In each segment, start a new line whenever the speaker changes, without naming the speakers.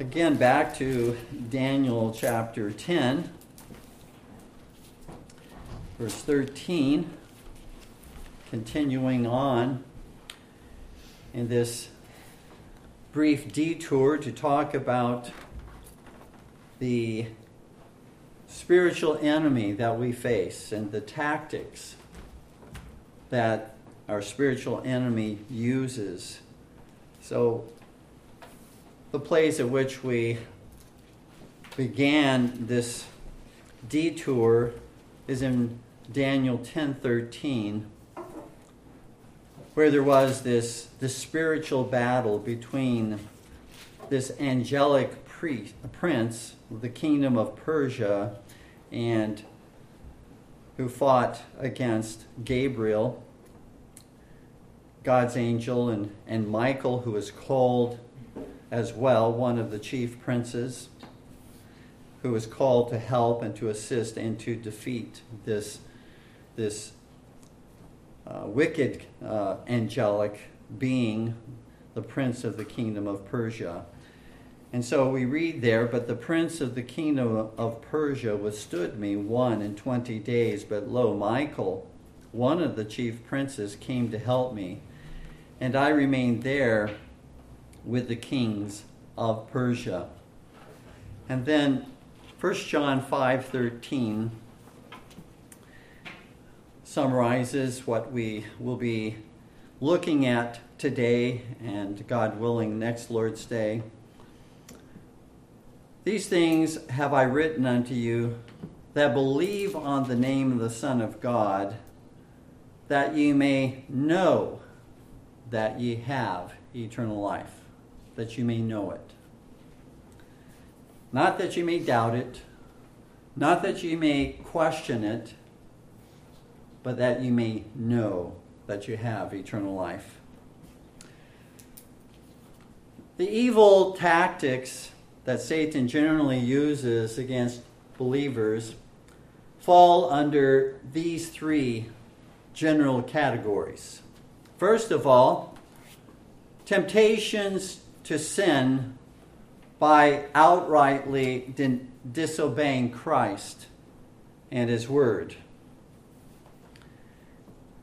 Again, back to Daniel chapter 10, verse 13, continuing on in this brief detour to talk about the spiritual enemy that we face and the tactics that our spiritual enemy uses. So, the place at which we began this detour is in Daniel 10:13 where there was this, this spiritual battle between this angelic priest, prince of the kingdom of Persia and who fought against Gabriel, God's angel, and, and Michael, who was called as well, one of the chief princes, who was called to help and to assist and to defeat this, this uh, wicked uh, angelic being, the prince of the kingdom of Persia. And so we read there, but the prince of the kingdom of Persia withstood me one and twenty days, but lo, Michael, one of the chief princes, came to help me, and I remained there with the kings of Persia. And then 1 John 5:13 summarizes what we will be looking at today and God willing next Lord's day. These things have I written unto you that believe on the name of the Son of God, that ye may know that ye have eternal life that you may know it. Not that you may doubt it, not that you may question it, but that you may know that you have eternal life. The evil tactics that Satan generally uses against believers fall under these three general categories. First of all, temptations to sin by outrightly disobeying Christ and His Word.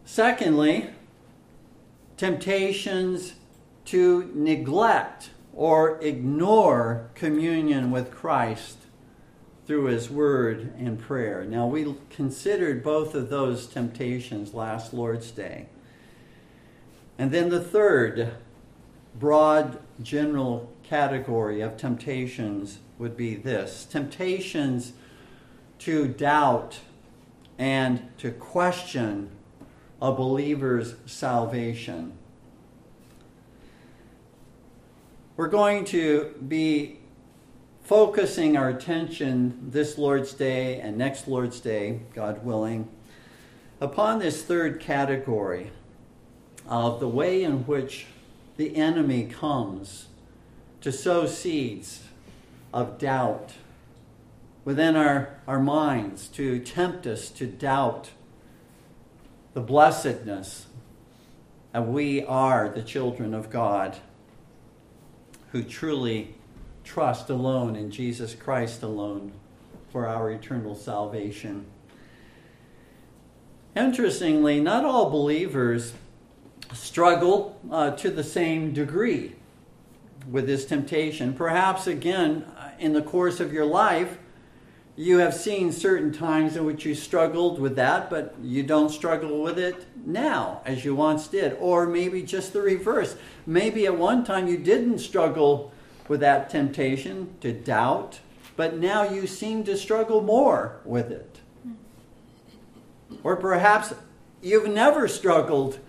Secondly, temptations to neglect or ignore communion with Christ through His Word and prayer. Now, we considered both of those temptations last Lord's Day. And then the third, broad general category of temptations would be this temptations to doubt and to question a believer's salvation. We're going to be focusing our attention this Lord's Day and next Lord's Day, God willing, upon this third category of the way in which the enemy comes to sow seeds of doubt within our, our minds, to tempt us to doubt the blessedness that we are the children of God who truly trust alone in Jesus Christ alone for our eternal salvation. Interestingly, not all believers struggle uh, to the same degree with this temptation. Perhaps, again, in the course of your life, you have seen certain times in which you struggled with that, but you don't struggle with it now as you once did. Or maybe just the reverse. Maybe at one time you didn't struggle with that temptation to doubt, but now you seem to struggle more with it. Or perhaps you've never struggled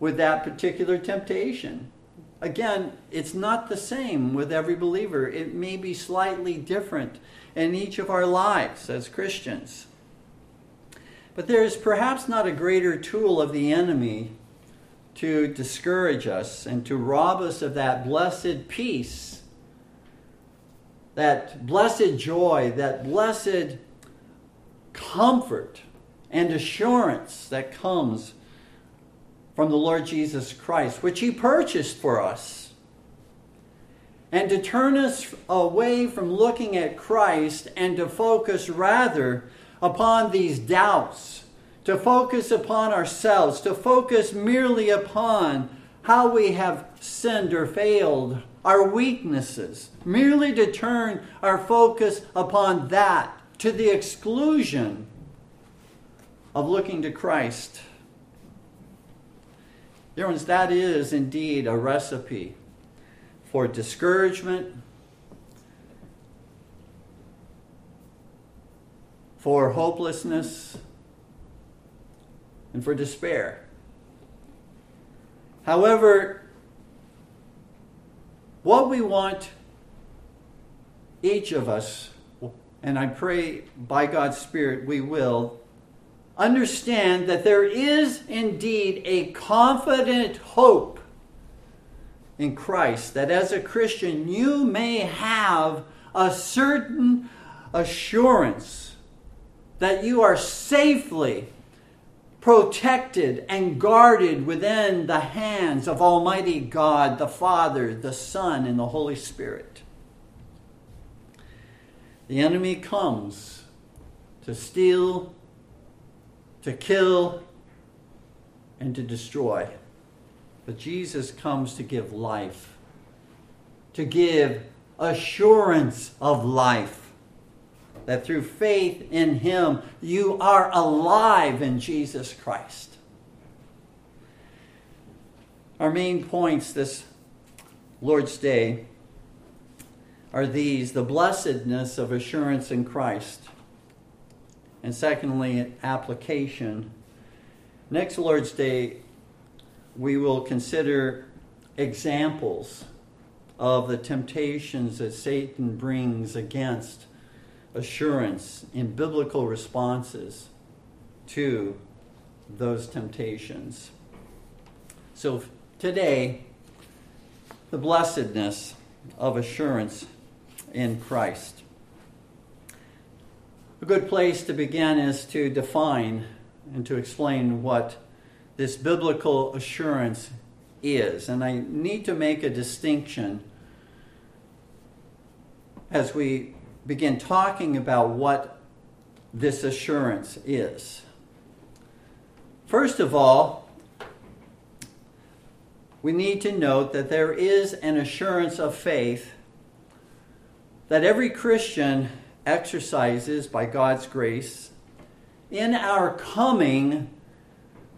with that particular temptation. Again, it's not the same with every believer. It may be slightly different in each of our lives as Christians. But there is perhaps not a greater tool of the enemy to discourage us and to rob us of that blessed peace, that blessed joy, that blessed comfort and assurance that comes from the Lord Jesus Christ, which He purchased for us. and to turn us away from looking at Christ and to focus rather upon these doubts, to focus upon ourselves, to focus merely upon how we have sinned or failed, our weaknesses, merely to turn our focus upon that to the exclusion of looking to Christ. Dear ones, that is indeed a recipe for discouragement, for hopelessness, and for despair. However, what we want each of us, and I pray by God's Spirit we will, understand that there is indeed a confident hope in Christ, that as a Christian you may have a certain assurance that you are safely protected and guarded within the hands of Almighty God, the Father, the Son, and the Holy Spirit. The enemy comes to steal, to kill, and to destroy. But Jesus comes to give life, to give assurance of life. That through faith in Him, you are alive in Jesus Christ. Our main points this Lord's Day are these the blessedness of assurance in Christ, and secondly, application. Next Lord's Day, we will consider examples of the temptations that Satan brings against assurance in biblical responses to those temptations. So today, the blessedness of assurance in Christ. A good place to begin is to define and to explain what this biblical assurance is. And I need to make a distinction as we begin talking about what this assurance is. First of all, we need to note that there is an assurance of faith that every Christian exercises by God's grace in our coming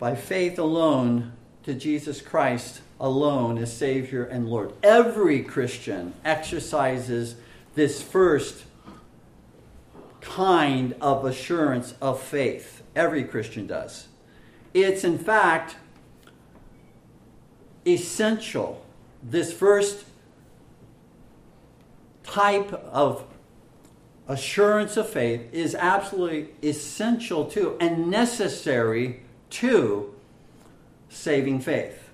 by faith alone to Jesus Christ alone as Savior and Lord. Every Christian exercises this first kind of assurance of faith. Every Christian does. It's, in fact, essential. This first type of assurance of faith is absolutely essential to and necessary to saving faith.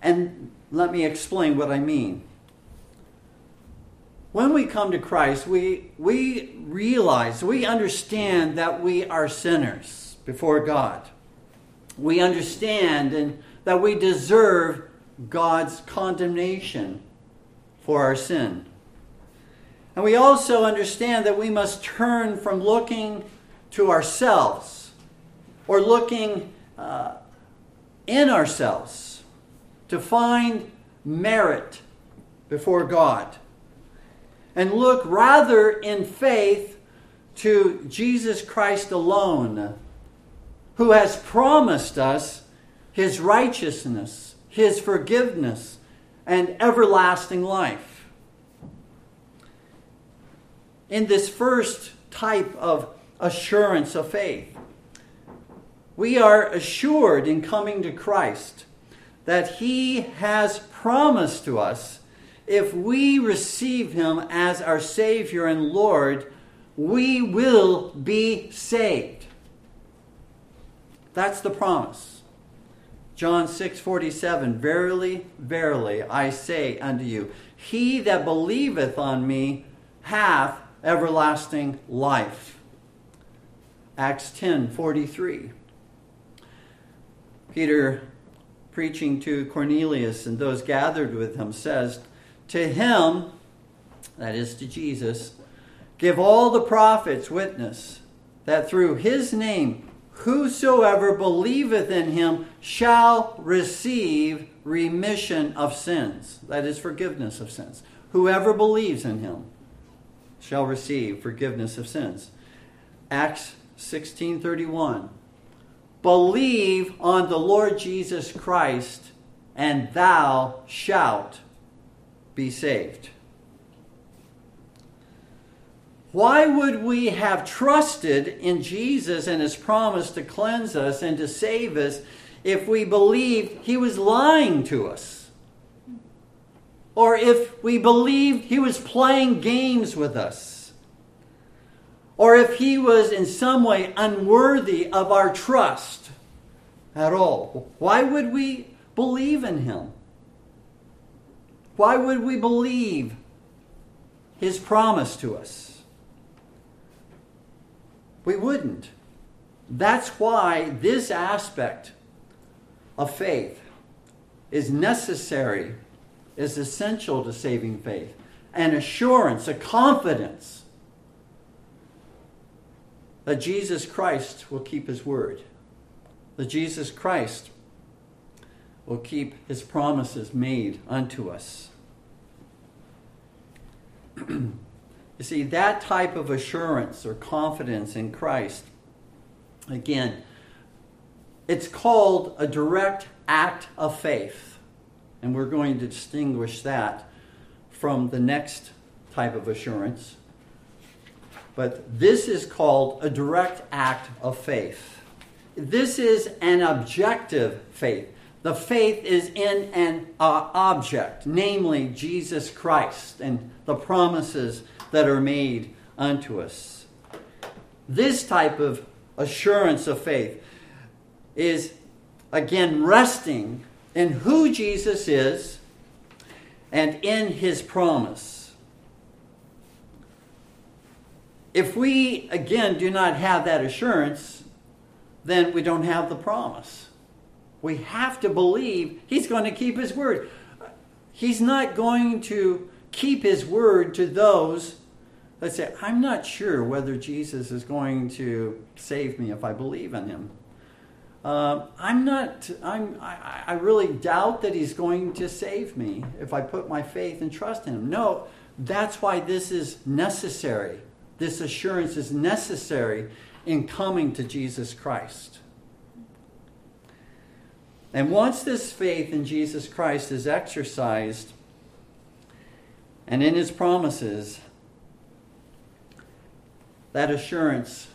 And let me explain what I mean. When we come to Christ, we, we realize, we understand that we are sinners before God. We understand and that we deserve God's condemnation for our sin. And we also understand that we must turn from looking to ourselves or looking uh, in ourselves to find merit before God. And look rather in faith to Jesus Christ alone, who has promised us his righteousness, his forgiveness, and everlasting life. In this first type of assurance of faith, we are assured in coming to Christ that He has promised to us if we receive Him as our Savior and Lord, we will be saved. That's the promise. John 6:47 Verily verily I say unto you he that believeth on me hath everlasting life. Acts 10:43 Peter preaching to Cornelius and those gathered with him, says, To him, that is to Jesus, give all the prophets witness that through his name whosoever believeth in him shall receive remission of sins. That is forgiveness of sins. Whoever believes in him shall receive forgiveness of sins. Acts 16:31 Believe on the Lord Jesus Christ and thou shalt be saved. Why would we have trusted in Jesus and his promise to cleanse us and to save us if we believed he was lying to us? Or if we believed he was playing games with us? Or if he was in some way unworthy of our trust at all? Why would we believe in him? Why would we believe his promise to us? We wouldn't. That's why this aspect of faith is necessary, is essential to saving faith. An assurance, a confidence that Jesus Christ will keep his word, that Jesus Christ will keep his promises made unto us. You see, that type of assurance or confidence in Christ, again, it's called a direct act of faith. And we're going to distinguish that from the next type of assurance. But this is called a direct act of faith. This is an objective faith. The faith is in an uh, object, namely Jesus Christ and the promises that are made unto us. This type of assurance of faith is, again, resting in who Jesus is and in his promise. If we, again, do not have that assurance, then we don't have the promise. We have to believe he's going to keep his word. He's not going to keep his word to those let's say, I'm not sure whether Jesus is going to save me if I believe in him. Uh, I'm not, I'm, I, I really doubt that he's going to save me if I put my faith and trust in him. No, that's why this is necessary. This assurance is necessary in coming to Jesus Christ. And once this faith in Jesus Christ is exercised and in his promises, that assurance,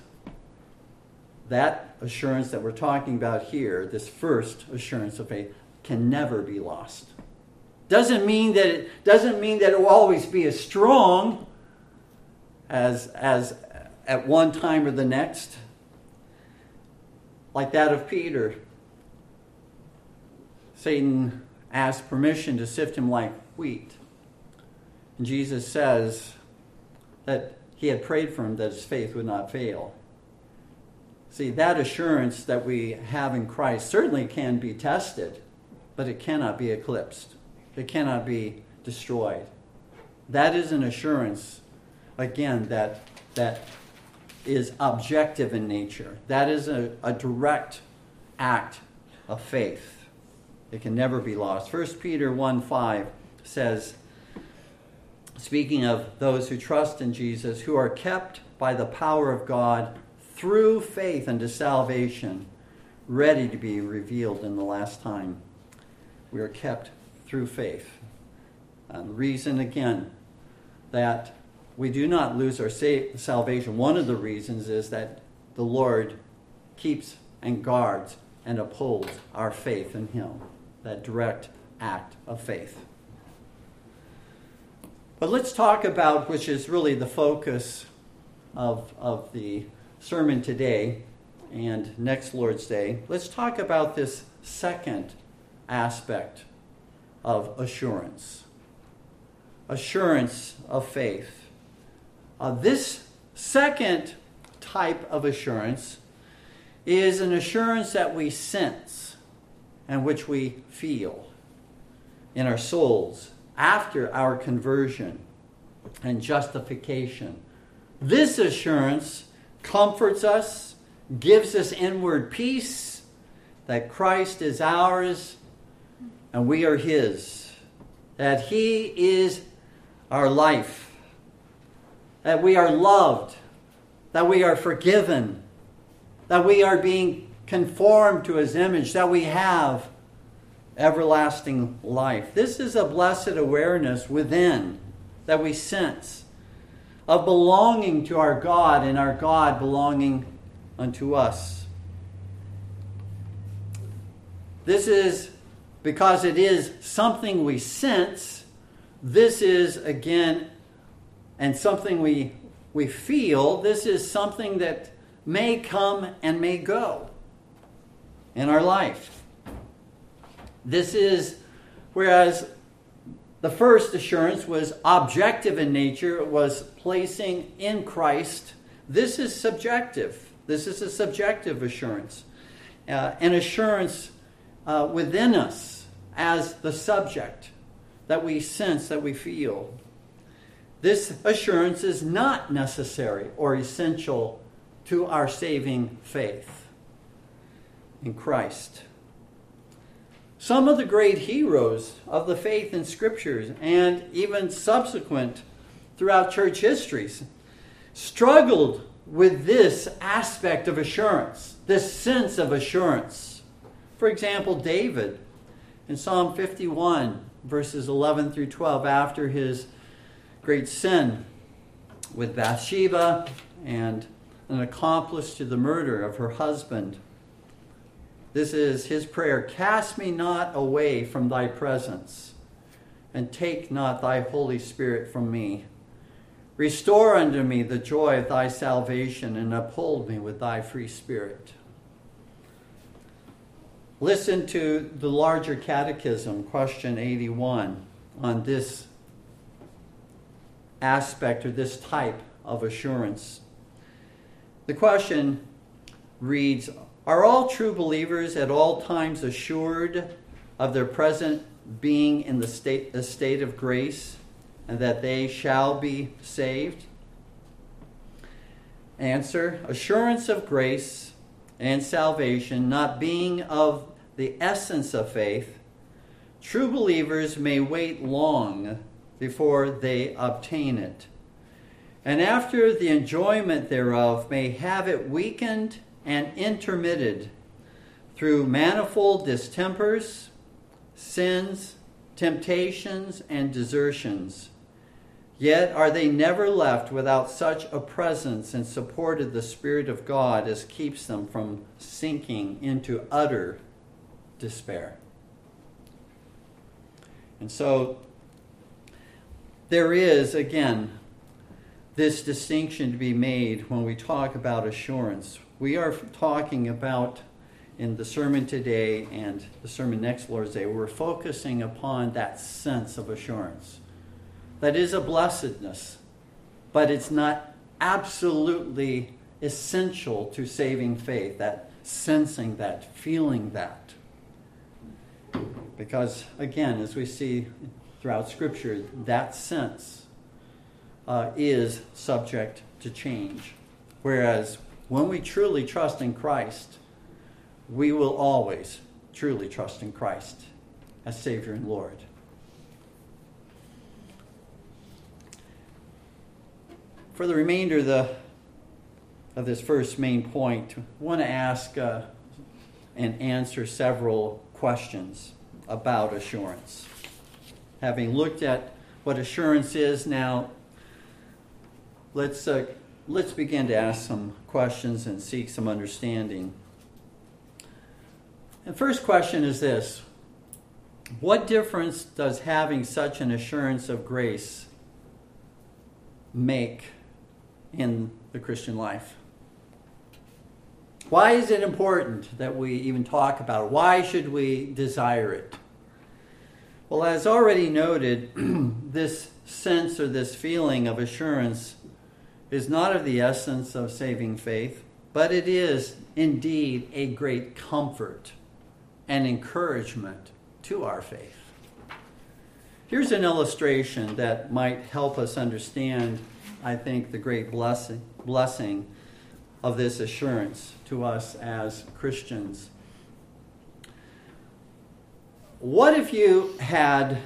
that assurance that we're talking about here, this first assurance of faith, can never be lost. Doesn't mean that it doesn't mean that it will always be as strong as as at one time or the next. Like that of Peter. Satan asked permission to sift him like wheat. And Jesus says that he had prayed for him that his faith would not fail. See, that assurance that we have in Christ certainly can be tested, but it cannot be eclipsed. It cannot be destroyed. That is an assurance, again, that, that is objective in nature. That is a, a direct act of faith. It can never be lost. 1 Peter 1 5 says, speaking of those who trust in Jesus, who are kept by the power of God through faith unto salvation, ready to be revealed in the last time. We are kept through faith. And reason, again, that we do not lose our salvation, one of the reasons is that the Lord keeps and guards and upholds our faith in Him, that direct act of faith. But let's talk about, which is really the focus of, of the sermon today and next Lord's Day, let's talk about this second aspect of assurance assurance of faith. Uh, this second type of assurance is an assurance that we sense. and which we feel in our souls after our conversion and justification. This assurance comforts us, gives us inward peace that Christ is ours and we are His, that He is our life, that we are loved, that we are forgiven, that we are being conformed to His image, that we have everlasting life. This is a blessed awareness within that we sense of belonging to our God and our God belonging unto us. This is because it is something we sense. This is, again, and something we, we feel. This is something that may come and may go in our life. This is, whereas the first assurance was objective in nature, it was placing in Christ. This is subjective. This is a subjective assurance. Uh, an assurance uh, within us as the subject that we sense, that we feel. This assurance is not necessary or essential to our saving faith in Christ. Some of the great heroes of the faith in scriptures and even subsequent throughout church histories struggled with this aspect of assurance, this sense of assurance. For example, David in Psalm 51, verses 11 through 12, after his great sin with Bathsheba and an accomplice to the murder of her husband. This is his prayer Cast me not away from thy presence, and take not thy Holy Spirit from me. Restore unto me the joy of thy salvation, and uphold me with thy free spirit. Listen to the larger catechism, question 81, on this aspect or this type of assurance. The question reads Are all true believers at all times assured of their present being in the state, the state of grace and that they shall be saved? Answer Assurance of grace and salvation, not being of the essence of faith, true believers may wait long before they obtain it. And after the enjoyment thereof, may have it weakened and intermitted through manifold distempers, sins, temptations, and desertions. Yet are they never left without such a presence and supported the Spirit of God as keeps them from sinking into utter despair. And so there is, again, this distinction to be made when we talk about assurance. We are talking about in the sermon today and the sermon next Lord's Day, we're focusing upon that sense of assurance that is a blessedness, but it's not absolutely essential to saving faith, that sensing that, feeling that. Because, again, as we see throughout Scripture, that sense uh, is subject to change. Whereas when we truly trust in Christ, we will always truly trust in Christ as Savior and Lord. For the remainder of, the, of this first main point, I want to ask uh, and answer several questions about assurance. Having looked at what assurance is now, let's, uh, let's begin to ask some questions and seek some understanding. The first question is this What difference does having such an assurance of grace make in the Christian life. Why is it important that we even talk about it? Why should we desire it? Well, as already noted, this sense or this feeling of assurance is not of the essence of saving faith, but it is indeed a great comfort and encouragement to our faith. Here's an illustration that might help us understand, I think, the great blessing, blessing of this assurance to us as Christians. What if you had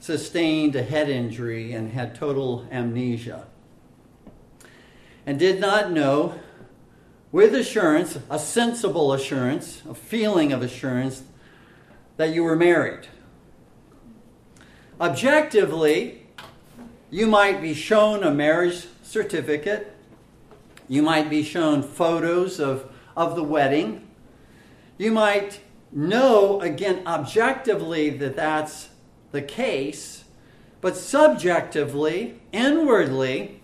sustained a head injury and had total amnesia and did not know with assurance, a sensible assurance, a feeling of assurance, that you were married. Objectively, you might be shown a marriage certificate, you might be shown photos of, of the wedding, you might know, again, objectively, that that's the case, but subjectively, inwardly,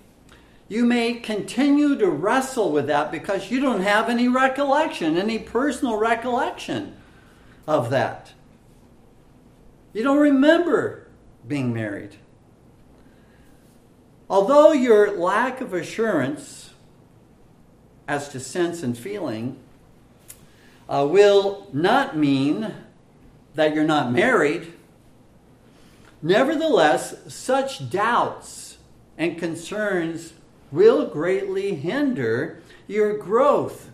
you may continue to wrestle with that because you don't have any recollection, any personal recollection of that. You don't remember being married. Although your lack of assurance as to sense and feeling uh, will not mean that you're not married, nevertheless, such doubts and concerns will greatly hinder your growth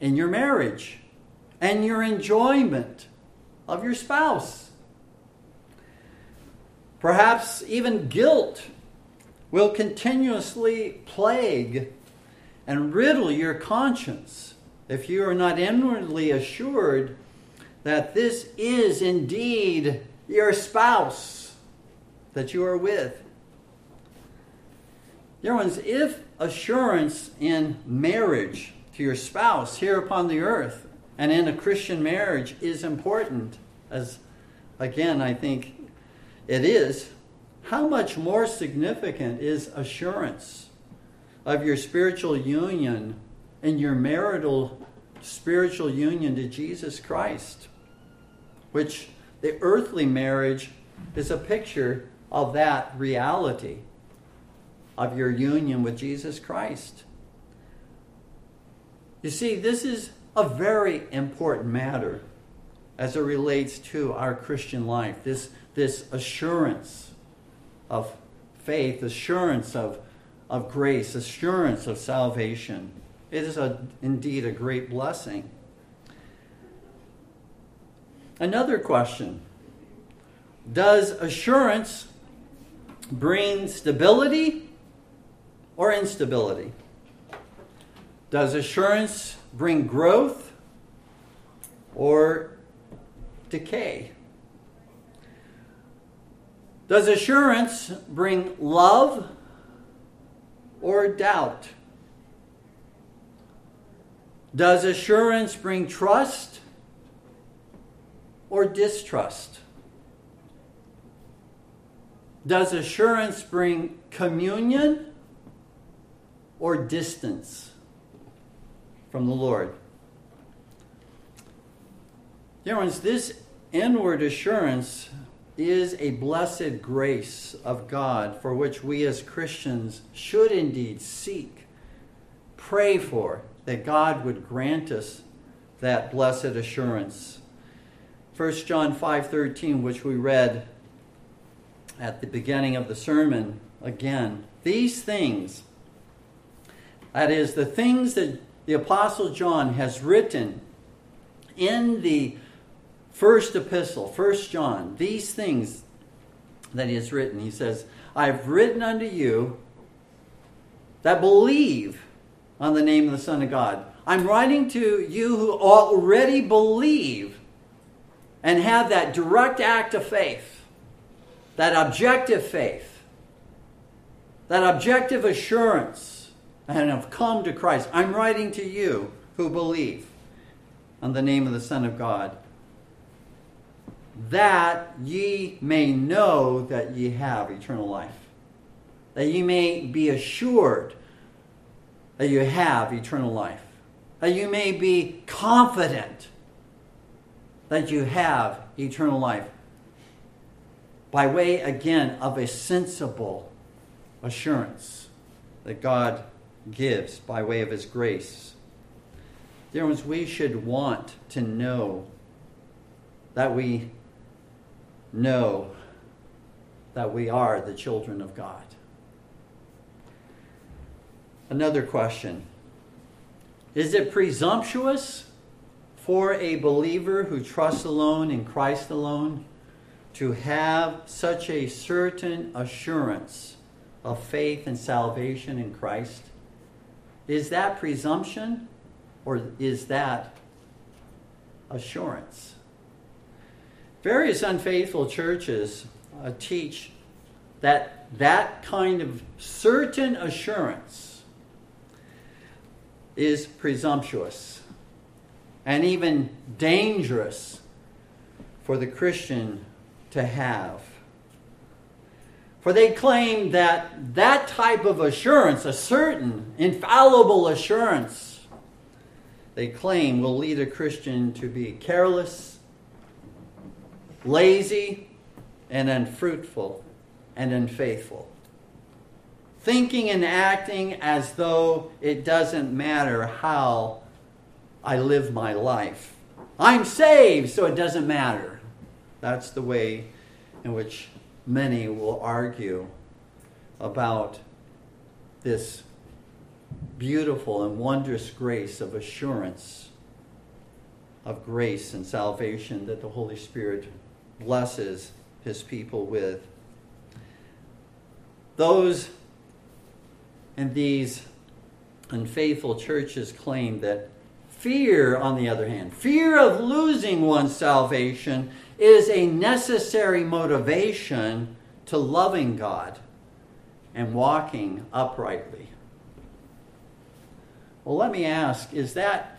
in your marriage and your enjoyment of your spouse. Perhaps even guilt will continuously plague and riddle your conscience if you are not inwardly assured that this is indeed your spouse that you are with. Dear ones, if assurance in marriage to your spouse here upon the earth and in a Christian marriage is important, as again I think it is, how much more significant is assurance of your spiritual union and your marital spiritual union to Jesus Christ, which the earthly marriage is a picture of that reality of your union with Jesus Christ. You see, this is a very important matter as it relates to our Christian life. This, this assurance of faith, assurance of, of grace, assurance of salvation. It is a, indeed a great blessing. Another question Does assurance bring stability or instability? Does assurance bring growth or decay? Does assurance bring love or doubt? Does assurance bring trust or distrust? Does assurance bring communion or distance from the Lord. Dear ones, this inward assurance is a blessed grace of God for which we as Christians should indeed seek, pray for, that God would grant us that blessed assurance. 1 John 5:13 which we read at the beginning of the sermon again these things that is, the things that the Apostle John has written in the first epistle, First John, these things that he has written. He says, I've written unto you that believe on the name of the Son of God. I'm writing to you who already believe and have that direct act of faith, that objective faith, that objective assurance and have come to Christ. I'm writing to you who believe on the name of the Son of God, that ye may know that ye have eternal life, that ye may be assured that you have eternal life, that you may be confident that you have eternal life. By way again of a sensible assurance that God gives by way of His grace. Dear ones, we should want to know that we know that we are the children of God. Another question Is it presumptuous for a believer who trusts alone in Christ alone to have such a certain assurance of faith and salvation in Christ? Is that presumption or is that assurance? Various unfaithful churches uh, teach that that kind of certain assurance is presumptuous and even dangerous for the Christian to have. For they claim that that type of assurance, a certain, infallible assurance, they claim will lead a Christian to be careless, lazy, and unfruitful and unfaithful. Thinking and acting as though it doesn't matter how I live my life. I'm saved, so it doesn't matter. That's the way in which many will argue about this beautiful and wondrous grace of assurance of grace and salvation that the Holy Spirit blesses his people with. Those in these unfaithful churches claim that fear, on the other hand, fear of losing one's salvation is a necessary motivation to loving God and walking uprightly. Well, let me ask is that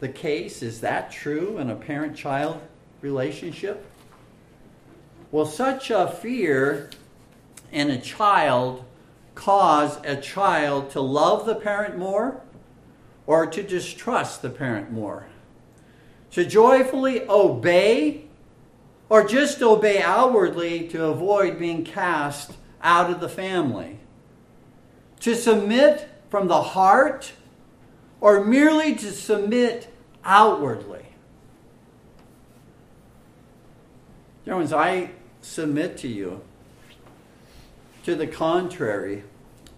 the case? Is that true in a parent child relationship? Will such a fear in a child cause a child to love the parent more or to distrust the parent more? To joyfully obey or just obey outwardly to avoid being cast out of the family? To submit from the heart or merely to submit outwardly? Dear ones, I submit to you. To the contrary,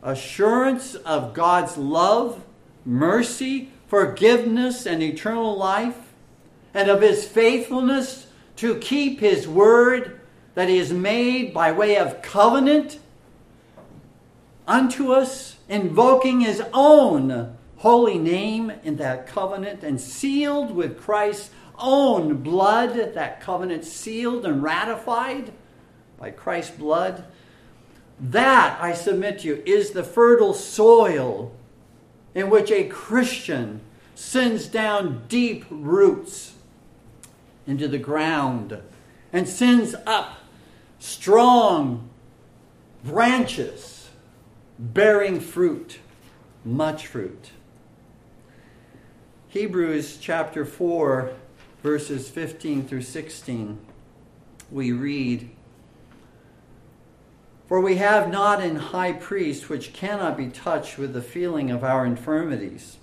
assurance of God's love, mercy, forgiveness, and eternal life, and of his faithfulness to keep his word that he has made by way of covenant unto us, invoking his own holy name in that covenant and sealed with Christ's own blood, that covenant sealed and ratified by Christ's blood. That, I submit to you, is the fertile soil in which a Christian sends down deep roots into the ground and sends up strong branches bearing fruit, much fruit. Hebrews chapter 4 verses 15 through 16, we read For we have not an high priest which cannot be touched with the feeling of our infirmities.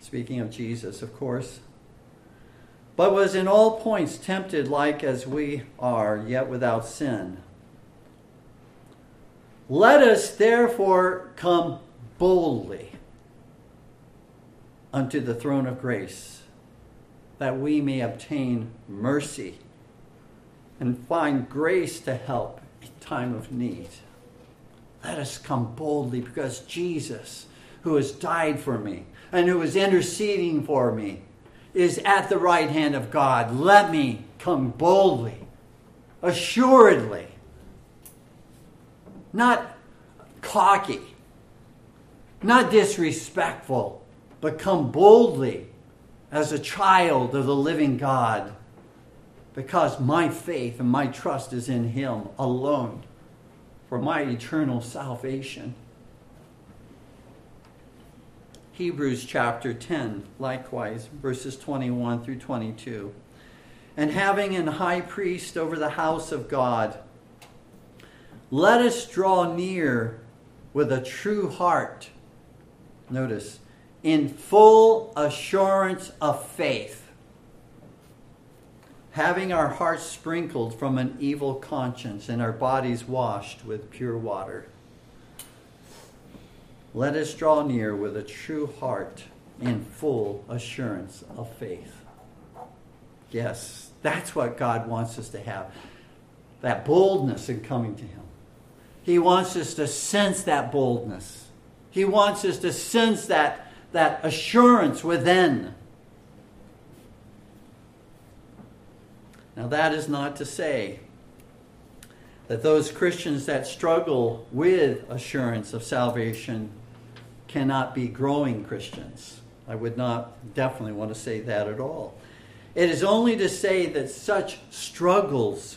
Speaking of Jesus, of course. But was in all points tempted like as we are, yet without sin. Let us therefore come boldly unto the throne of grace that we may obtain mercy and find grace to help in time of need. Let us come boldly because Jesus, who has died for me and who is interceding for me, is at the right hand of God. Let me come boldly, assuredly, not cocky, not disrespectful, but come boldly as a child of the living God because my faith and my trust is in Him alone for my eternal salvation. Hebrews chapter 10, likewise, verses 21 through 22. And having an high priest over the house of God, let us draw near with a true heart. Notice, in full assurance of faith, having our hearts sprinkled from an evil conscience and our bodies washed with pure water. Let us draw near with a true heart in full assurance of faith. Yes, that's what God wants us to have that boldness in coming to Him. He wants us to sense that boldness, He wants us to sense that, that assurance within. Now, that is not to say that those Christians that struggle with assurance of salvation cannot be growing Christians. I would not definitely want to say that at all. It is only to say that such struggles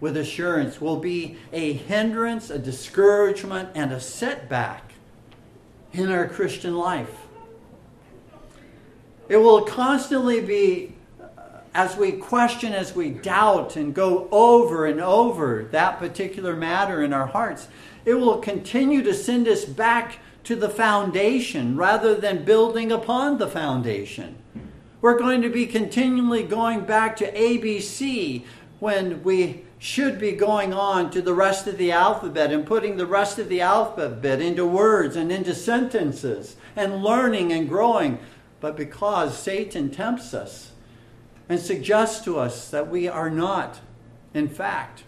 with assurance will be a hindrance, a discouragement, and a setback in our Christian life. It will constantly be uh, as we question, as we doubt and go over and over that particular matter in our hearts, it will continue to send us back to the foundation rather than building upon the foundation. We're going to be continually going back to ABC when we should be going on to the rest of the alphabet and putting the rest of the alphabet into words and into sentences and learning and growing. But because Satan tempts us, and suggests to us that we are not, in fact,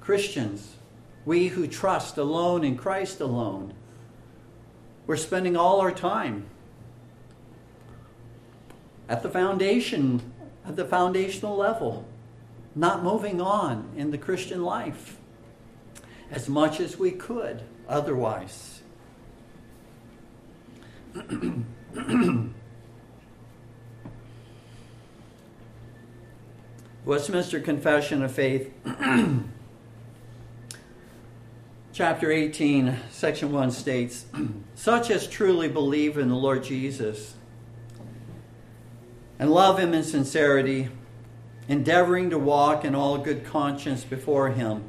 Christians, we who trust alone in Christ alone. We're spending all our time at the foundation, at the foundational level, not moving on in the Christian life as much as we could otherwise. Westminster Confession of Faith, chapter 18, section 1 states Such as truly believe in the Lord Jesus and love him in sincerity, endeavoring to walk in all good conscience before him,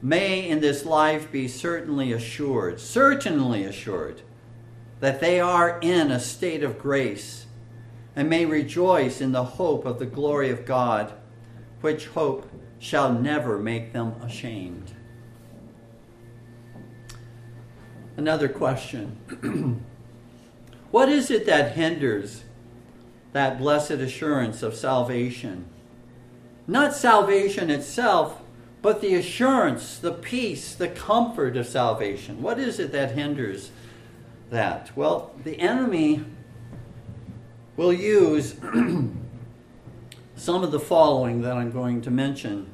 may in this life be certainly assured, certainly assured, that they are in a state of grace and may rejoice in the hope of the glory of God which hope shall never make them ashamed. Another question What is it that hinders that blessed assurance of salvation? Not salvation itself, but the assurance, the peace, the comfort of salvation. What is it that hinders that? Well, the enemy will use some of the following that I'm going to mention.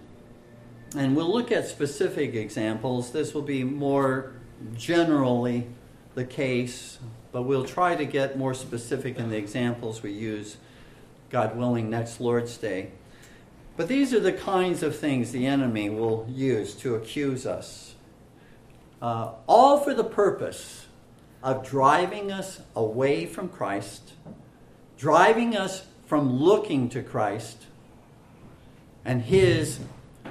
And we'll look at specific examples. This will be more generally the case, but we'll try to get more specific in the examples we use, God willing, next Lord's Day. But these are the kinds of things the enemy will use to accuse us. Uh, all for the purpose of driving us away from Christ, driving us from looking to Christ and His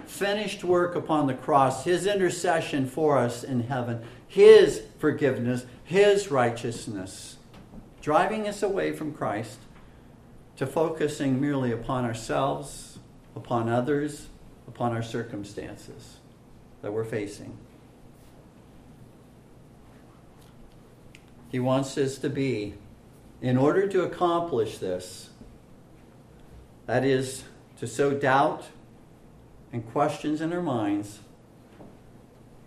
finished work upon the cross, His intercession for us in heaven, His forgiveness, His righteousness, driving us away from Christ to focusing merely upon ourselves, upon others, upon our circumstances that we're facing. He wants us to be, in order to accomplish this, that is, to sow doubt and questions in our minds.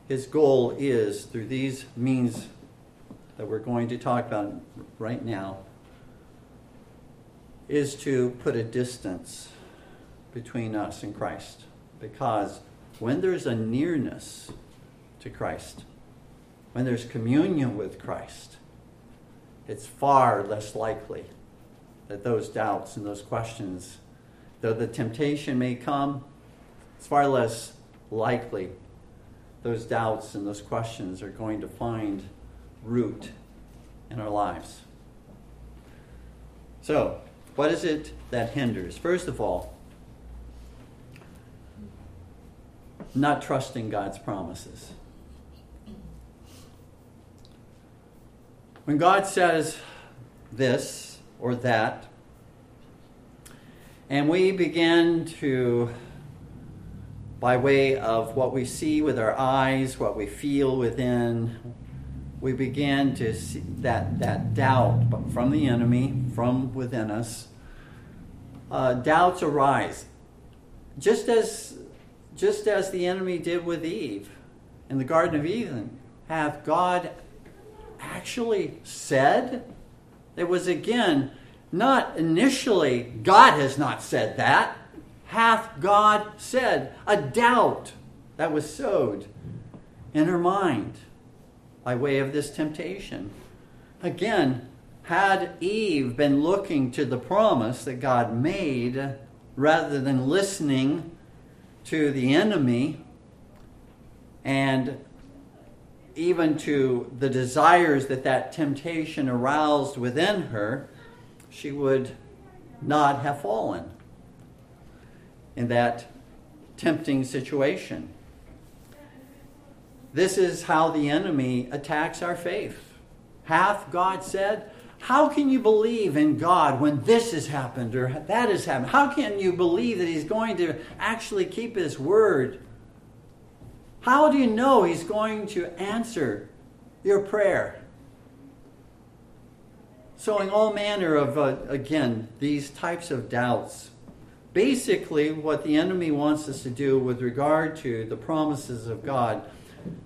His goal is, through these means that we're going to talk about right now, is to put a distance between us and Christ. Because when there's a nearness to Christ, when there's communion with Christ, it's far less likely that those doubts and those questions Though the temptation may come, it's far less likely those doubts and those questions are going to find root in our lives. So, what is it that hinders? First of all, not trusting God's promises. When God says this or that, And we begin to, by way of what we see with our eyes, what we feel within, we begin to see that, that doubt from the enemy, from within us. Uh, doubts arise. Just as, just as the enemy did with Eve in the Garden of Eden. Hath God actually said? It was again not initially, God has not said that. Hath God said? A doubt that was sowed in her mind by way of this temptation. Again, had Eve been looking to the promise that God made rather than listening to the enemy and even to the desires that that temptation aroused within her, she would not have fallen in that tempting situation. This is how the enemy attacks our faith. Hath God said? How can you believe in God when this has happened or that has happened? How can you believe that He's going to actually keep His word? How do you know He's going to answer your prayer? So, in all manner of, uh, again, these types of doubts. Basically, what the enemy wants us to do with regard to the promises of God,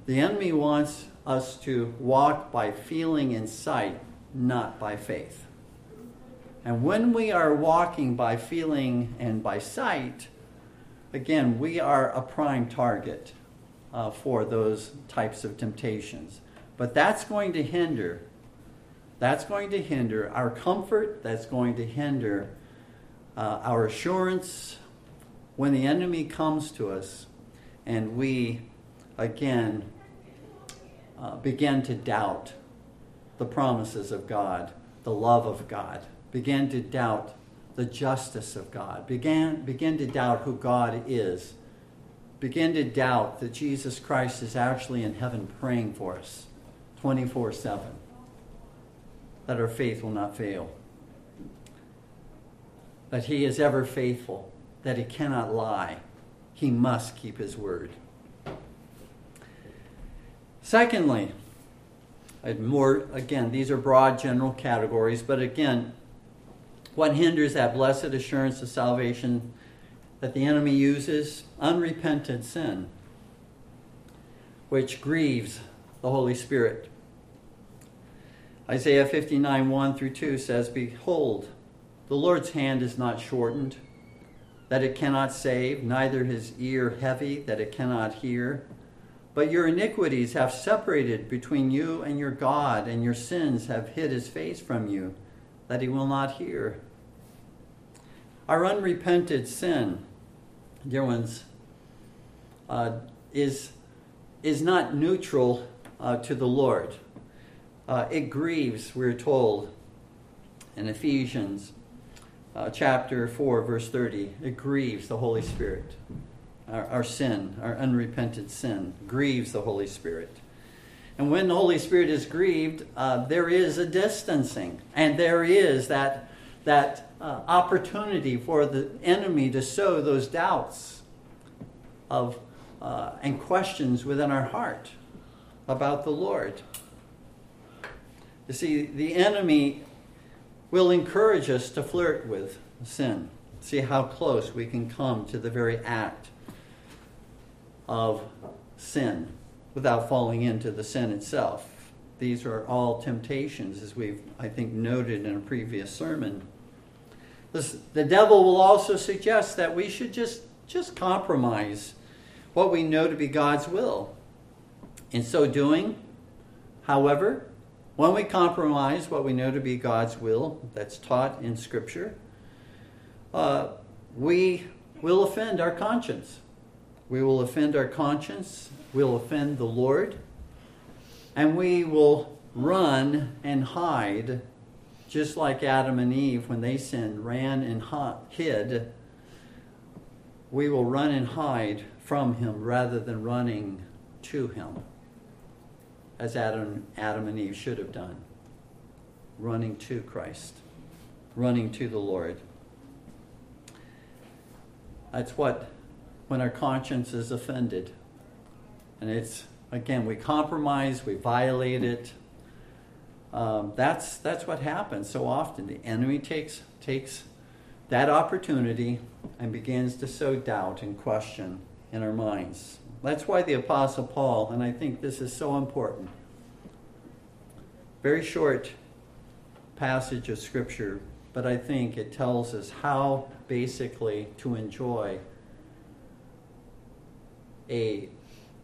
the enemy wants us to walk by feeling and sight, not by faith. And when we are walking by feeling and by sight, again, we are a prime target uh, for those types of temptations. But that's going to hinder that's going to hinder our comfort, that's going to hinder uh, our assurance when the enemy comes to us and we again uh, begin to doubt the promises of God, the love of God, begin to doubt the justice of God, begin, begin to doubt who God is, begin to doubt that Jesus Christ is actually in heaven praying for us 24 7 that our faith will not fail. That he is ever faithful, that he cannot lie. He must keep his word. Secondly, more again, these are broad general categories, but again, what hinders that blessed assurance of salvation that the enemy uses? Unrepentant sin, which grieves the Holy Spirit. Isaiah 59 1 through 2 says, Behold, the Lord's hand is not shortened, that it cannot save, neither his ear heavy, that it cannot hear. But your iniquities have separated between you and your God, and your sins have hid his face from you, that he will not hear. Our unrepented sin, dear ones, uh, is, is not neutral uh, to the Lord. Uh, it grieves, we're told in Ephesians uh, chapter 4, verse 30. It grieves the Holy Spirit. Our, our sin, our unrepented sin, grieves the Holy Spirit. And when the Holy Spirit is grieved, uh, there is a distancing, and there is that, that uh, opportunity for the enemy to sow those doubts of, uh, and questions within our heart about the Lord. You see, the enemy will encourage us to flirt with sin, see how close we can come to the very act of sin without falling into the sin itself. These are all temptations, as we've, I think, noted in a previous sermon. This, the devil will also suggest that we should just, just compromise what we know to be God's will. In so doing, however, when we compromise what we know to be God's will that's taught in Scripture, uh, we will offend our conscience. We will offend our conscience, we'll offend the Lord, and we will run and hide, just like Adam and Eve when they sinned, ran and hid. We will run and hide from Him rather than running to Him as Adam, Adam and Eve should have done running to Christ, running to the Lord. That's what, when our conscience is offended. And it's, again, we compromise, we violate it. Um, that's, that's what happens so often. The enemy takes, takes that opportunity and begins to sow doubt and question in our minds. That's why the Apostle Paul, and I think this is so important, very short passage of Scripture, but I think it tells us how basically to enjoy a,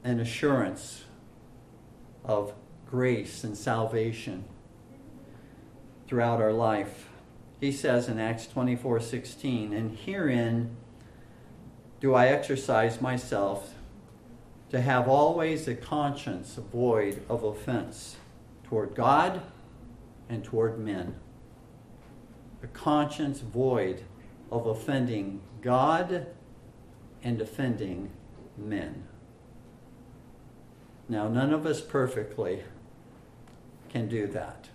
an assurance of grace and salvation throughout our life. He says in Acts 24 16, and herein do I exercise myself to have always a conscience void of offense toward God and toward men. A conscience void of offending God and offending men. Now, none of us perfectly can do that.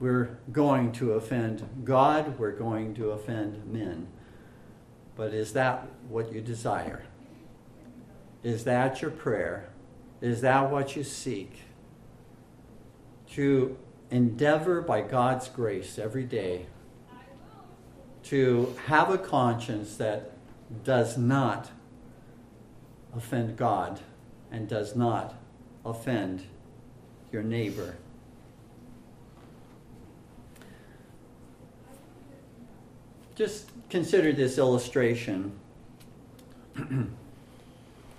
We're going to offend God, we're going to offend men. But is that what you desire? Is that your prayer? Is that what you seek? To endeavor by God's grace every day to have a conscience that does not offend God and does not offend your neighbor. Just consider this illustration.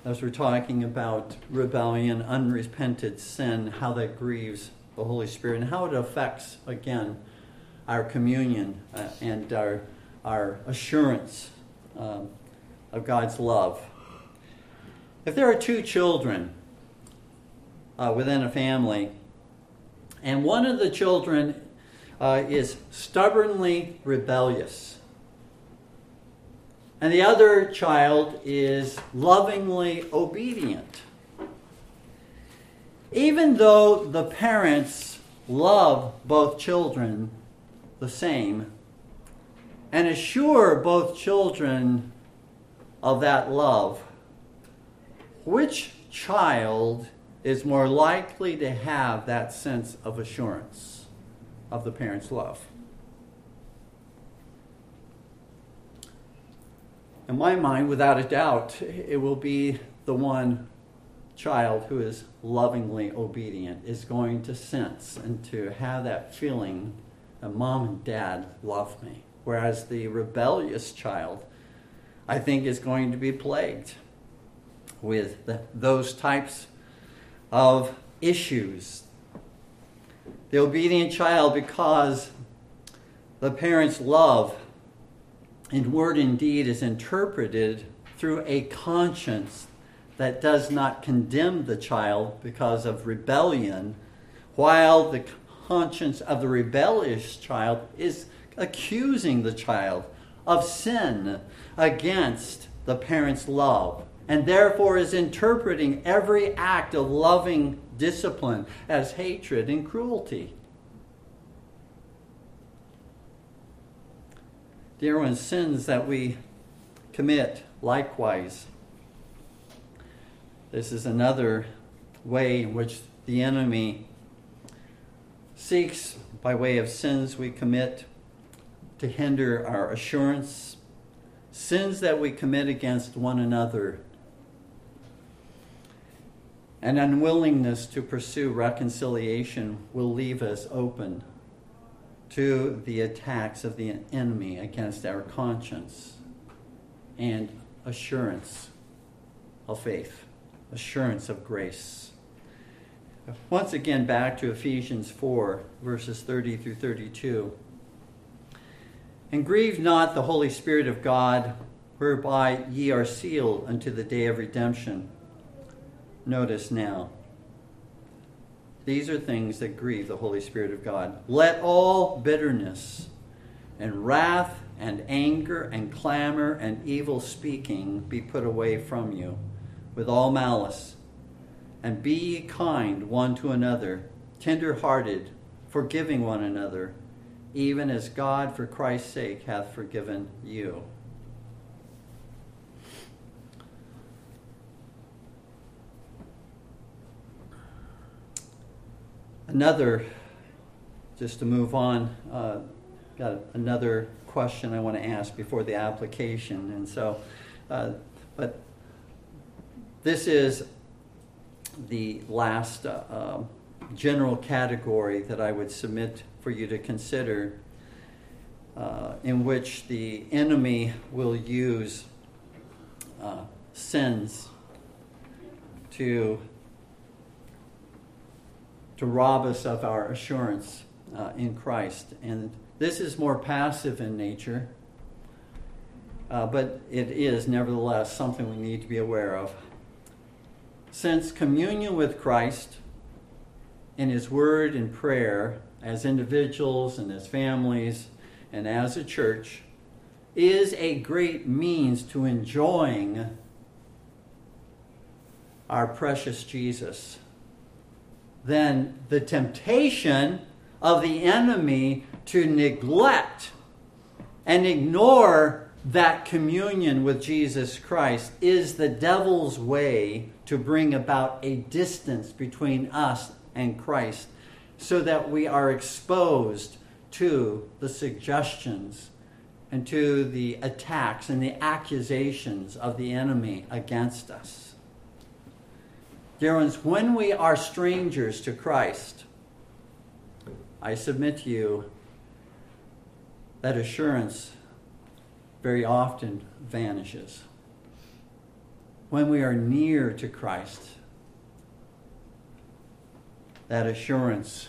As we're talking about rebellion, unrepented sin, how that grieves the Holy Spirit, and how it affects, again, our communion uh, and our, our assurance um, of God's love. If there are two children uh, within a family, and one of the children uh, is stubbornly rebellious, and the other child is lovingly obedient. Even though the parents love both children the same and assure both children of that love, which child is more likely to have that sense of assurance of the parent's love? In my mind, without a doubt, it will be the one child who is lovingly obedient, is going to sense and to have that feeling that mom and dad love me. Whereas the rebellious child, I think, is going to be plagued with the, those types of issues. The obedient child, because the parent's love in word and deed is interpreted through a conscience that does not condemn the child because of rebellion, while the conscience of the rebellious child is accusing the child of sin against the parent's love, and therefore is interpreting every act of loving discipline as hatred and cruelty. Dear ones, sins that we commit likewise. This is another way in which the enemy seeks, by way of sins we commit, to hinder our assurance, sins that we commit against one another, an unwillingness to pursue reconciliation will leave us open to the attacks of the enemy against our conscience and assurance of faith, assurance of grace. Once again, back to Ephesians 4, verses 30 through 32. And grieve not the Holy Spirit of God, whereby ye are sealed unto the day of redemption. Notice now, these are things that grieve the Holy Spirit of God. Let all bitterness and wrath and anger and clamor and evil speaking be put away from you with all malice. And be ye kind one to another, tender hearted, forgiving one another, even as God for Christ's sake hath forgiven you. Another, just to move on, uh, got another question I want to ask before the application. And so, uh, but this is the last uh, um, general category that I would submit for you to consider, uh, in which the enemy will use uh, sins to to rob us of our assurance uh, in Christ. And this is more passive in nature, uh, but it is nevertheless something we need to be aware of. Since communion with Christ in His Word and prayer, as individuals and as families and as a church, is a great means to enjoying our precious Jesus, then the temptation of the enemy to neglect and ignore that communion with Jesus Christ is the devil's way to bring about a distance between us and Christ so that we are exposed to the suggestions and to the attacks and the accusations of the enemy against us. Dear ones, when we are strangers to Christ, I submit to you that assurance very often vanishes. When we are near to Christ, that assurance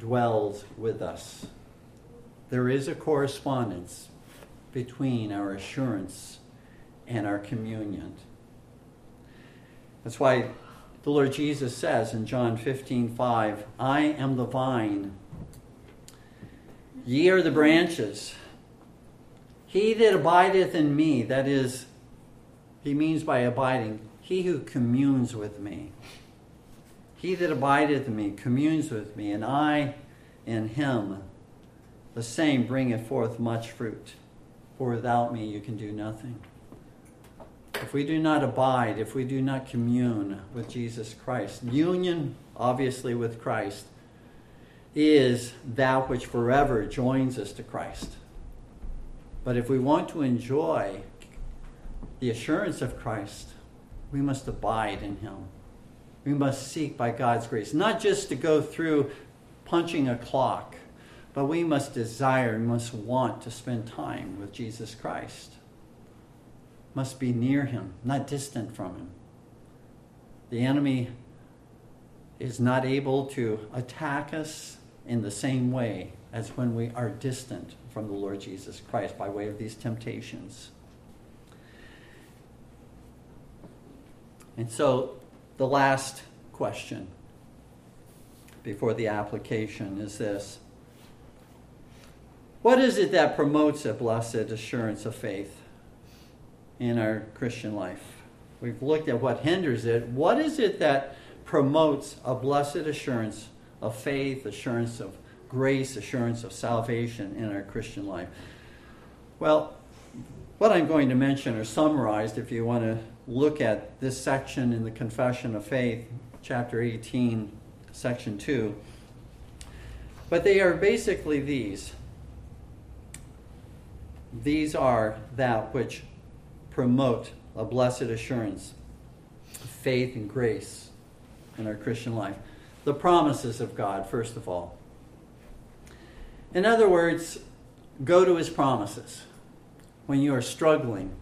dwells with us. There is a correspondence between our assurance and our communion. That's why the Lord Jesus says in John 15 5, I am the vine, ye are the branches. He that abideth in me, that is, he means by abiding, he who communes with me. He that abideth in me communes with me, and I in him. The same bringeth forth much fruit. For without me you can do nothing. If we do not abide, if we do not commune with Jesus Christ, union, obviously, with Christ, is that which forever joins us to Christ. But if we want to enjoy the assurance of Christ, we must abide in Him we must seek by God's grace, not just to go through punching a clock, but we must desire, we must want to spend time with Jesus Christ. Must be near him, not distant from him. The enemy is not able to attack us in the same way as when we are distant from the Lord Jesus Christ by way of these temptations. And so the last question before the application is this What is it that promotes a blessed assurance of faith in our Christian life? We've looked at what hinders it. What is it that promotes a blessed assurance of faith, assurance of grace, assurance of salvation in our Christian life? Well, what I'm going to mention are summarized if you want to look at this section in the Confession of Faith, chapter 18, section 2. But they are basically these. These are that which promote a blessed assurance, of faith, and grace in our Christian life. The promises of God, first of all. In other words, go to his promises when you are struggling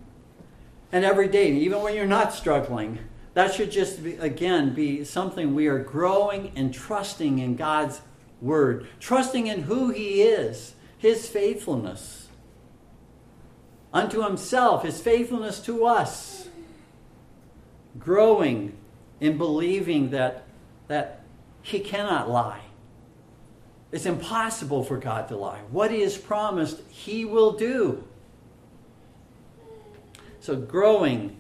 and every day, even when you're not struggling. That should just, be, again, be something we are growing and trusting in God's Word, trusting in who He is, His faithfulness unto Himself, His faithfulness to us. Growing in believing that, that He cannot lie. It's impossible for God to lie. What He has promised, He will do. So growing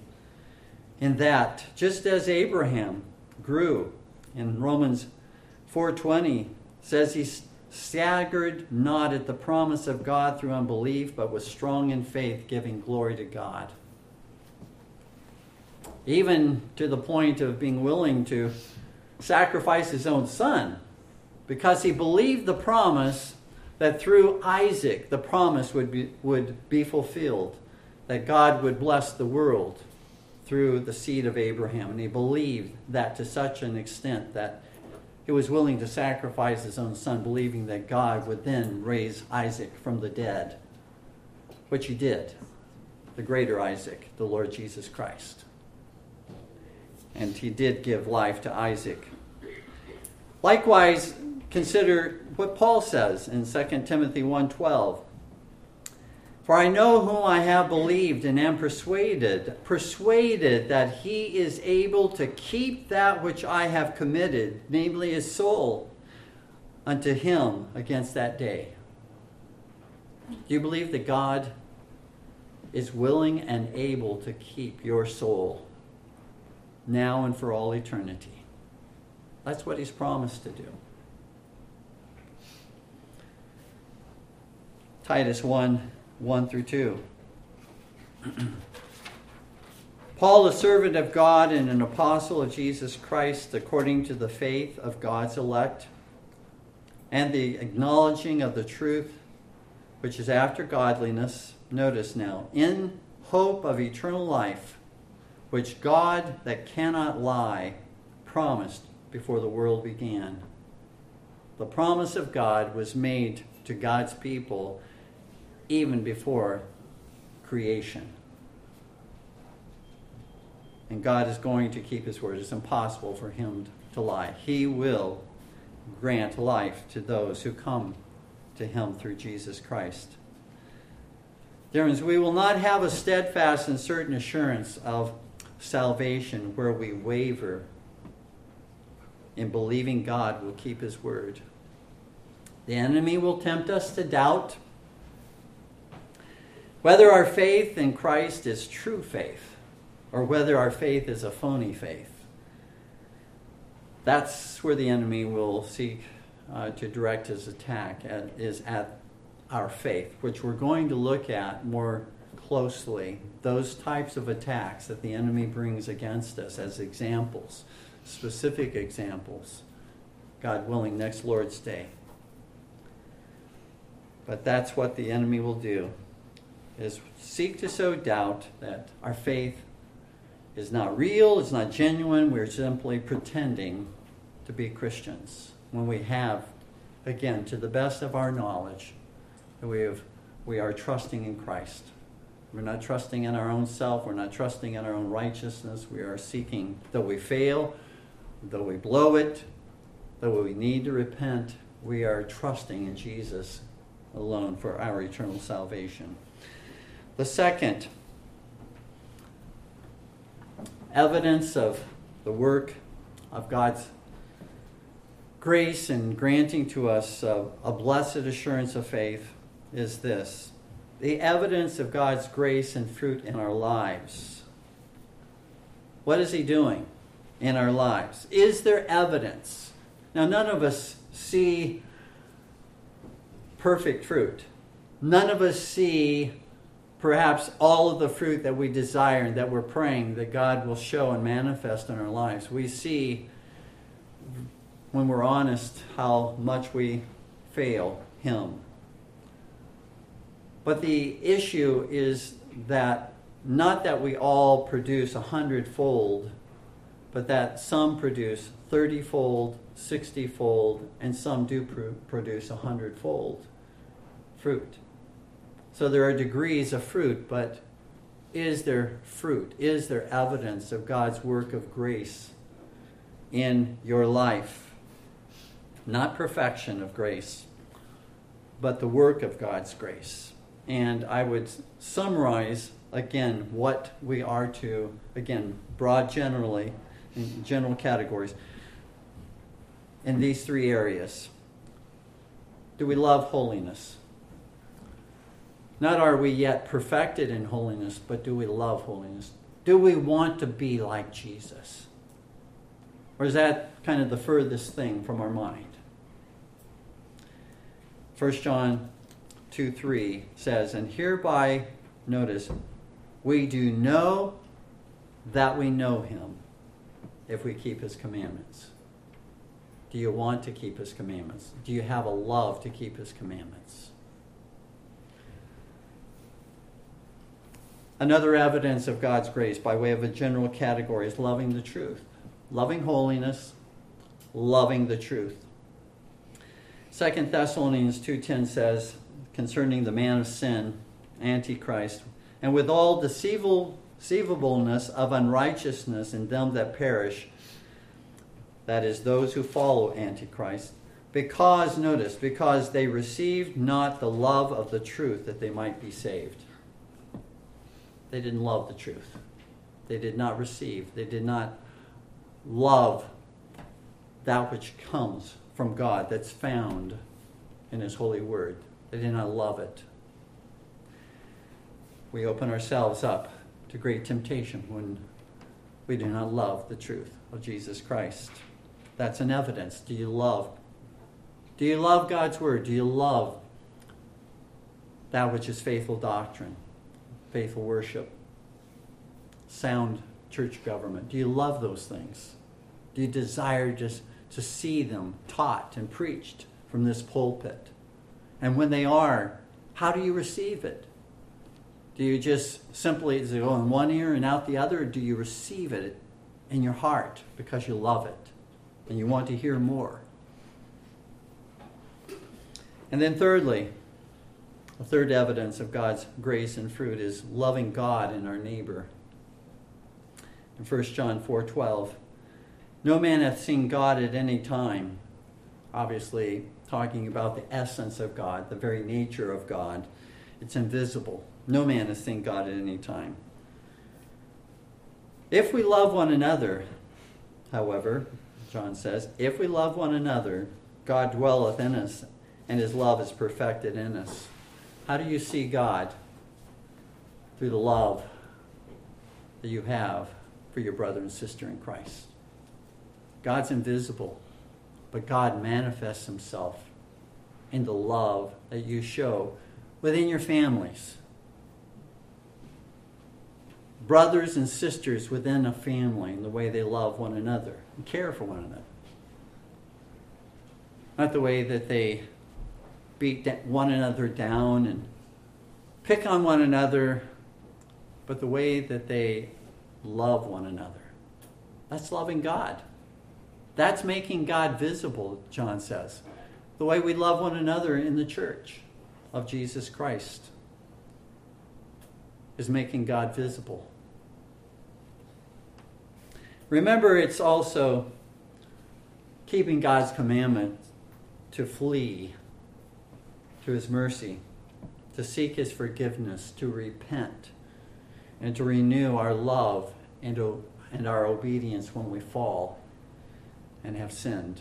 in that, just as Abraham grew in Romans 4:20 says he staggered not at the promise of God through unbelief, but was strong in faith, giving glory to God. Even to the point of being willing to sacrifice his own son because he believed the promise that through Isaac the promise would be, would be fulfilled, that God would bless the world through the seed of Abraham. And he believed that to such an extent that he was willing to sacrifice his own son, believing that God would then raise Isaac from the dead, which he did, the greater Isaac, the Lord Jesus Christ. And he did give life to Isaac. Likewise, consider what Paul says in 2 Timothy 1:12. For I know whom I have believed and am persuaded, persuaded that he is able to keep that which I have committed, namely his soul, unto him against that day. Do you believe that God is willing and able to keep your soul now and for all eternity? That's what he's promised to do. Titus 1 1 through 2. Paul, a servant of God and an apostle of Jesus Christ, according to the faith of God's elect, and the acknowledging of the truth which is after godliness. Notice now, in hope of eternal life, which God that cannot lie promised before the world began. The promise of God was made to God's people even before creation. And God is going to keep his word. It's impossible for him to lie. He will grant life to those who come to him through Jesus Christ. Dear ones, we will not have a steadfast and certain assurance of salvation where we waver in believing God will keep his word. The enemy will tempt us to doubt whether our faith in Christ is true faith or whether our faith is a phony faith. That's where the enemy will seek uh, to direct his attack at, is at our faith, which we're going to look at more closely. Those types of attacks that the enemy brings against us as examples, specific examples, God willing, next Lord's Day. But that's what the enemy will do is seek to sow doubt that our faith is not real, it's not genuine, we're simply pretending to be Christians when we have, again, to the best of our knowledge, we, have, we are trusting in Christ. We're not trusting in our own self, we're not trusting in our own righteousness, we are seeking, though we fail, though we blow it, though we need to repent, we are trusting in Jesus alone for our eternal salvation. The second evidence of the work of God's grace in granting to us a, a blessed assurance of faith is this the evidence of God's grace and fruit in our lives. What is He doing in our lives? Is there evidence? Now, none of us see perfect fruit. None of us see perhaps all of the fruit that we desire and that we're praying that God will show and manifest in our lives. We see, when we're honest, how much we fail Him. But the issue is that not that we all produce a hundredfold, but that some produce thirtyfold, sixtyfold, and some do produce a hundredfold fruit. So there are degrees of fruit, but is there fruit? Is there evidence of God's work of grace in your life? Not perfection of grace, but the work of God's grace. And I would summarize again what we are to, again, broad generally, in general categories, in these three areas. Do we love holiness? Not are we yet perfected in holiness, but do we love holiness? Do we want to be like Jesus? Or is that kind of the furthest thing from our mind? 1 John 2 3 says, And hereby, notice, we do know that we know him if we keep his commandments. Do you want to keep his commandments? Do you have a love to keep his commandments? Another evidence of God's grace by way of a general category is loving the truth, loving holiness, loving the truth. 2 Thessalonians 2:10 says concerning the man of sin, antichrist, and with all deceivableness of unrighteousness in them that perish, that is those who follow antichrist, because notice, because they received not the love of the truth that they might be saved. They didn't love the truth. They did not receive. They did not love that which comes from God, that's found in His holy word. They did not love it. We open ourselves up to great temptation when we do not love the truth of Jesus Christ. That's an evidence. Do you love? Do you love God's word? Do you love that which is faithful doctrine, faithful worship, sound church government? Do you love those things? Do you desire just to see them taught and preached from this pulpit? And when they are, how do you receive it? Do you just simply go in one ear and out the other, or do you receive it in your heart because you love it and you want to hear more? And then, thirdly, third evidence of God's grace and fruit is loving God and our neighbor. In 1 John 4:12, no man hath seen God at any time. Obviously, talking about the essence of God, the very nature of God. It's invisible. No man has seen God at any time. If we love one another, however, John says, if we love one another, God dwelleth in us, and his love is perfected in us. How do you see God? Through the love that you have for your brother and sister in Christ. God's invisible, but God manifests himself in the love that you show within your families. Brothers and sisters within a family and the way they love one another and care for one another. Not the way that they beat one another down and pick on one another, but the way that they love one another. That's loving God. That's making God visible, John says. The way we love one another in the church of Jesus Christ is making God visible. Remember, it's also keeping God's commandment to flee to his mercy, to seek his forgiveness, to repent, and to renew our love and, and our obedience when we fall and have sinned.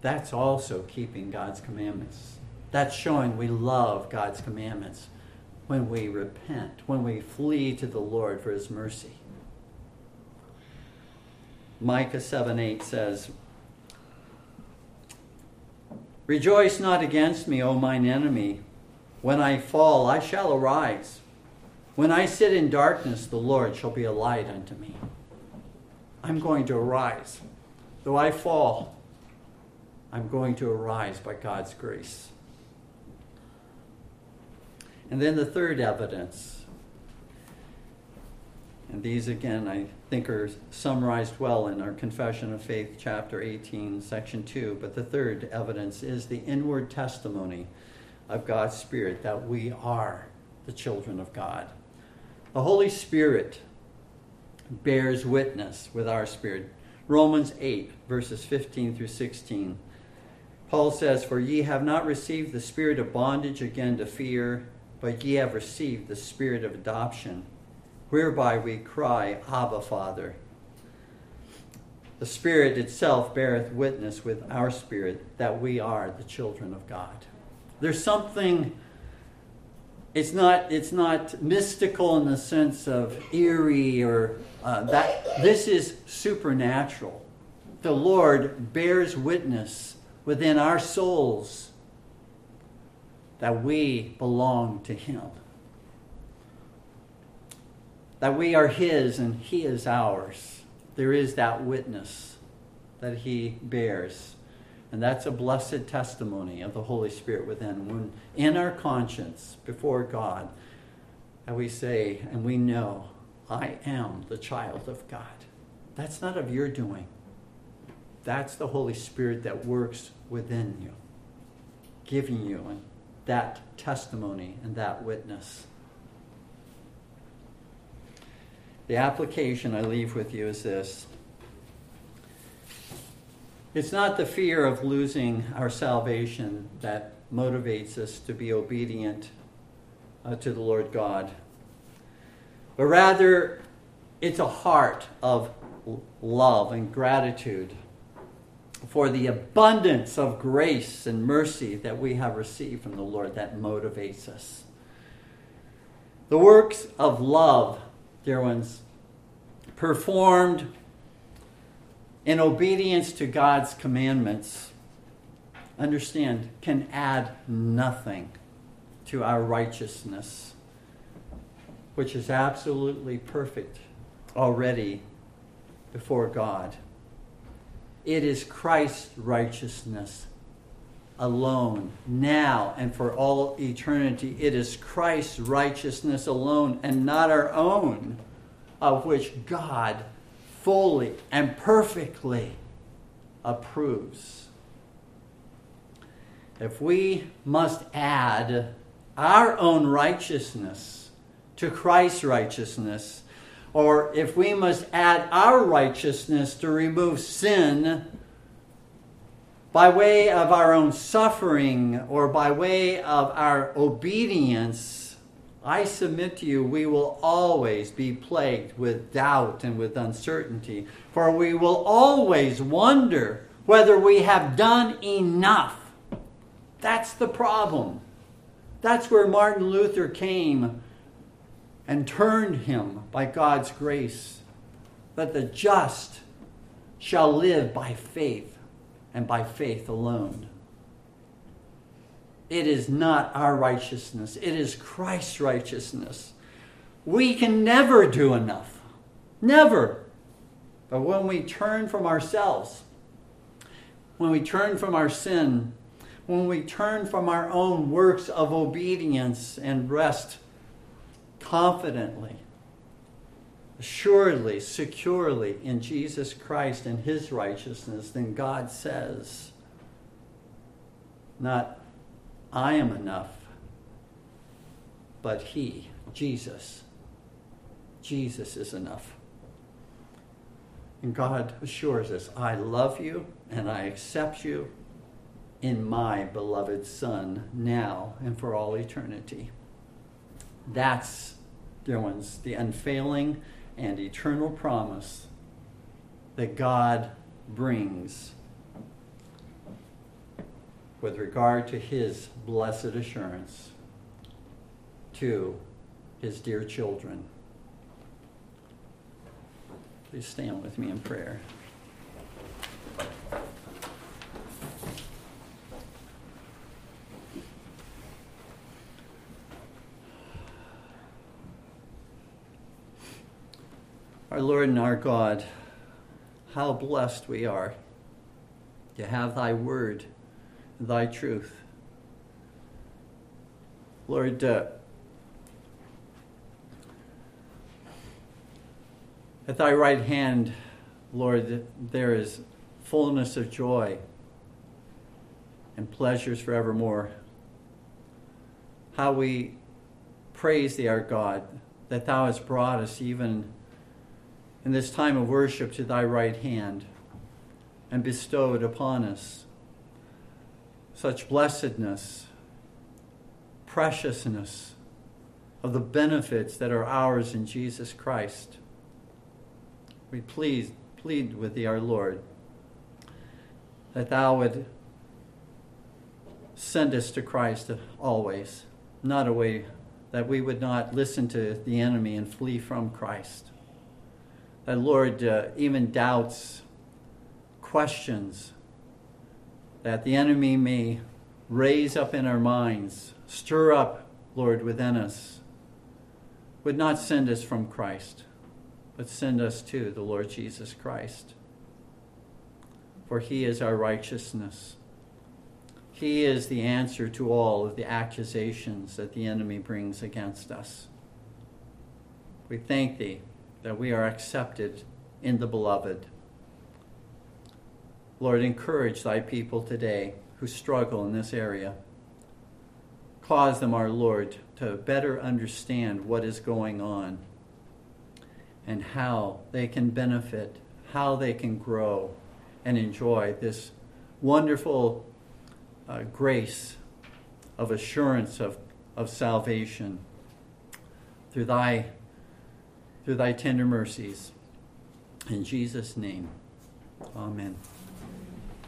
That's also keeping God's commandments. That's showing we love God's commandments when we repent, when we flee to the Lord for his mercy. Micah 7 8 says, Rejoice not against me, O mine enemy. When I fall, I shall arise. When I sit in darkness, the Lord shall be a light unto me. I'm going to arise. Though I fall, I'm going to arise by God's grace. And then the third evidence, and these again I think are summarized well in our Confession of Faith, chapter 18, section 2. But the third evidence is the inward testimony of God's Spirit that we are the children of God. The Holy Spirit bears witness with our spirit. Romans 8, verses 15 through 16. Paul says, For ye have not received the spirit of bondage again to fear, but ye have received the spirit of adoption, whereby we cry, Abba, Father. The Spirit itself beareth witness with our spirit that we are the children of God. There's something it's not it's not mystical in the sense of eerie or uh, that this is supernatural the lord bears witness within our souls that we belong to him that we are his and he is ours there is that witness that he bears And that's a blessed testimony of the Holy Spirit within. When in our conscience before God, and we say and we know, I am the child of God. That's not of your doing. That's the Holy Spirit that works within you, giving you that testimony and that witness. The application I leave with you is this it's not the fear of losing our salvation that motivates us to be obedient uh, to the Lord God, but rather it's a heart of love and gratitude for the abundance of grace and mercy that we have received from the Lord that motivates us. The works of love, dear ones, performed in obedience to God's commandments, understand, can add nothing to our righteousness, which is absolutely perfect already before God. It is Christ's righteousness alone, now and for all eternity. It is Christ's righteousness alone and not our own, of which God fully and perfectly approves. If we must add our own righteousness to Christ's righteousness, or if we must add our righteousness to remove sin by way of our own suffering or by way of our obedience, I submit to you, we will always be plagued with doubt and with uncertainty, for we will always wonder whether we have done enough. That's the problem. That's where Martin Luther came and turned him by God's grace. That the just shall live by faith and by faith alone. It is not our righteousness, it is Christ's righteousness. We can never do enough. Never. But when we turn from ourselves, when we turn from our sin, when we turn from our own works of obedience and rest confidently, assuredly, securely in Jesus Christ and his righteousness, then God says, not I am enough. But He, Jesus, Jesus is enough. And God assures us, I love you and I accept you in my beloved Son now and for all eternity. That's, dear ones, the unfailing and eternal promise that God brings with regard to his blessed assurance to his dear children. Please stand with me in prayer. Our Lord and our God, how blessed we are to have thy word thy truth. Lord, uh, at thy right hand, Lord, there is fullness of joy and pleasures forevermore. How we praise thee, our God, that thou hast brought us even in this time of worship to thy right hand and bestowed upon us such blessedness, preciousness of the benefits that are ours in Jesus Christ. We please plead with thee, our Lord, that thou would send us to Christ always, not away, that we would not listen to the enemy and flee from Christ. That, Lord, uh, even doubts, questions, that the enemy may raise up in our minds, stir up, Lord, within us, would not send us from Christ, but send us to the Lord Jesus Christ. for he is our righteousness. He is the answer to all of the accusations that the enemy brings against us. We thank thee that we are accepted in the beloved. Lord, encourage thy people today who struggle in this area. Cause them, our Lord, to better understand what is going on and how they can benefit, how they can grow and enjoy this wonderful uh, grace of assurance of, of salvation through thy, through thy tender mercies. In Jesus' name, amen.